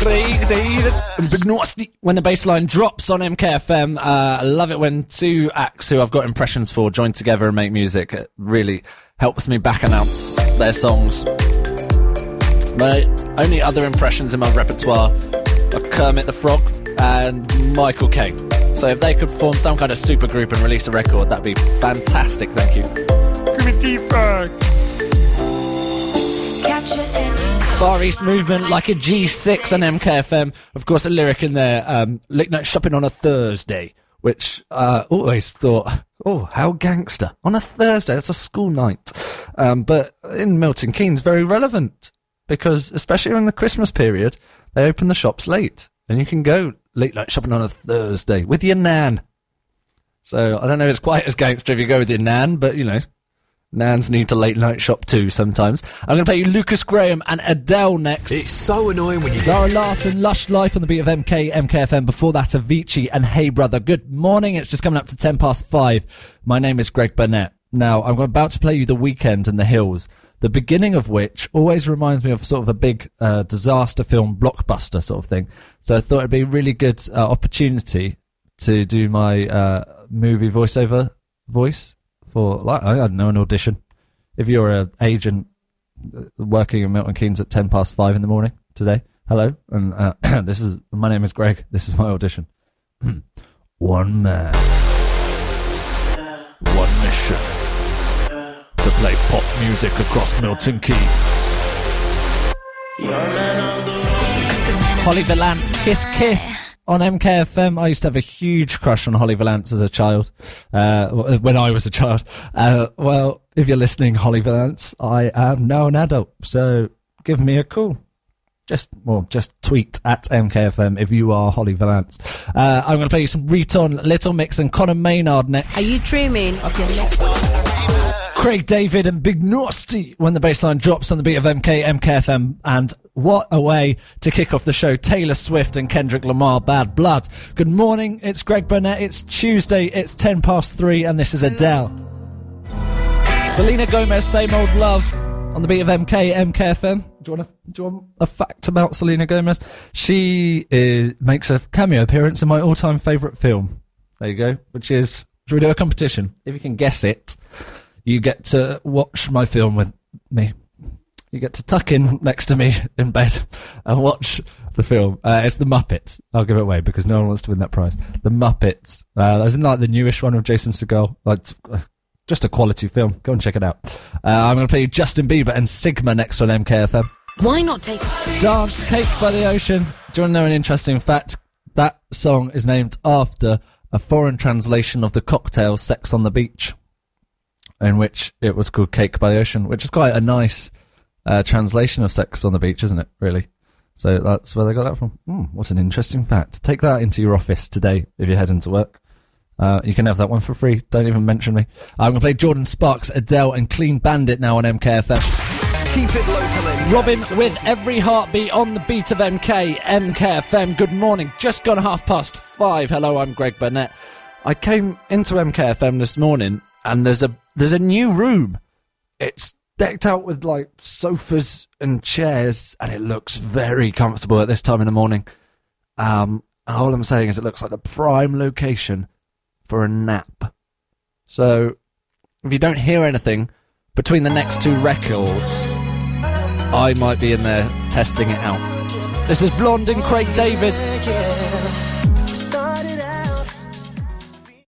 Craig David and Big Narstie. When the bass line drops on MKFM, uh, I love it when two acts who I've got impressions for join together and make music. It really helps me back announce their songs. My only other impressions in my repertoire are Kermit the Frog and Michael Caine. So if they could form some kind of super group and release a record, that'd be fantastic. Thank you. Kermit the Frog. Far East Movement, like a G6 on MKFM. Of course, a lyric in there, um, late night shopping on a Thursday, which I uh, always thought, oh, how gangster. On a Thursday, it's a school night. Um, but in Milton Keynes, very relevant because, especially in the Christmas period, they open the shops late and you can go late night shopping on a Thursday with your nan. So I don't know if it's quite as gangster if you go with your nan, but you know, Nans need to late night shop too sometimes. I'm going to play you Lukas Graham and Adele next. It's so annoying when you Zara Larsson, Lush Life on the beat of MK, MKFM. Before that, Avicii and Hey Brother. Good morning. It's just coming up to 10 past 5. My name is Greg Burnett. Now, I'm about to play you The Weeknd and the Hills, the beginning of which always reminds me of sort of a big uh, disaster film blockbuster sort of thing. So I thought it'd be a really good uh, opportunity to do my uh, movie voiceover voice for like I don't know an audition. If you're an agent uh, working in Milton Keynes at ten past five in the morning today, hello, and uh, this is my name is Greg. This is my audition. one man, one mission to play pop music across Milton Keynes. Holly Valance, Kiss Kiss on MKFM. I used to have a huge crush on Holly Valance as a child, uh, when I was a child. Uh, well, if you're listening, Holly Valance, I am now an adult, so give me a call. Just, well, just tweet at MKFM if you are Holly Valance. Uh, I'm going to play you some Riton, Little Mix, and Conor Maynard next. Are you dreaming of your next? Craig David and Big Narstie when the bassline drops on the beat of MK, MKFM. And what a way to kick off the show. Taylor Swift and Kendrick Lamar, Bad Blood. Good morning. It's Greg Burnett. It's Tuesday. It's 10 past 3 and this is Adele. Selena Gomez, Same Old Love on the beat of MK, MKFM. Do you want a, do you want a fact about Selena Gomez? She is, makes a cameo appearance in my all-time favourite film. There you go. Which is, should we do a competition? If you can guess it you get to watch my film with me. You get to tuck in next to me in bed and watch the film. Uh, it's The Muppets. I'll give it away because no one wants to win that prize. The Muppets. Uh, isn't like the newish one of Jason Segel. Like, uh, just a quality film. Go and check it out. Uh, I'm going to play you Justin Bieber and Sigma next on MKFM. Why not take DNCE Cake by the Ocean? Do you want to know an interesting fact? That song is named after a foreign translation of the cocktail Sex on the Beach in which it was called Cake by the Ocean, which is quite a nice uh, translation of Sex on the Beach, isn't it? Really. So that's where they got that from. Mm, what an interesting fact. Take that into your office today if you're heading to work. Uh, you can have that one for free. Don't even mention me. I'm going to play Jordin Sparks, Adele, and Clean Bandit now on MKFM. Keep it local. Robyn with every heartbeat on the beat of MK, MKFM. Good morning. Just gone half past five. Hello, I'm Greg Burnett. I came into MKFM this morning and there's a there's a new room. It's decked out with like sofas and chairs, and it looks very comfortable at this time in the morning. Um, all I'm saying is it looks like the prime location for a nap. So, if you don't hear anything between the next two records, I might be in there testing it out. This is Blonde and Craig David.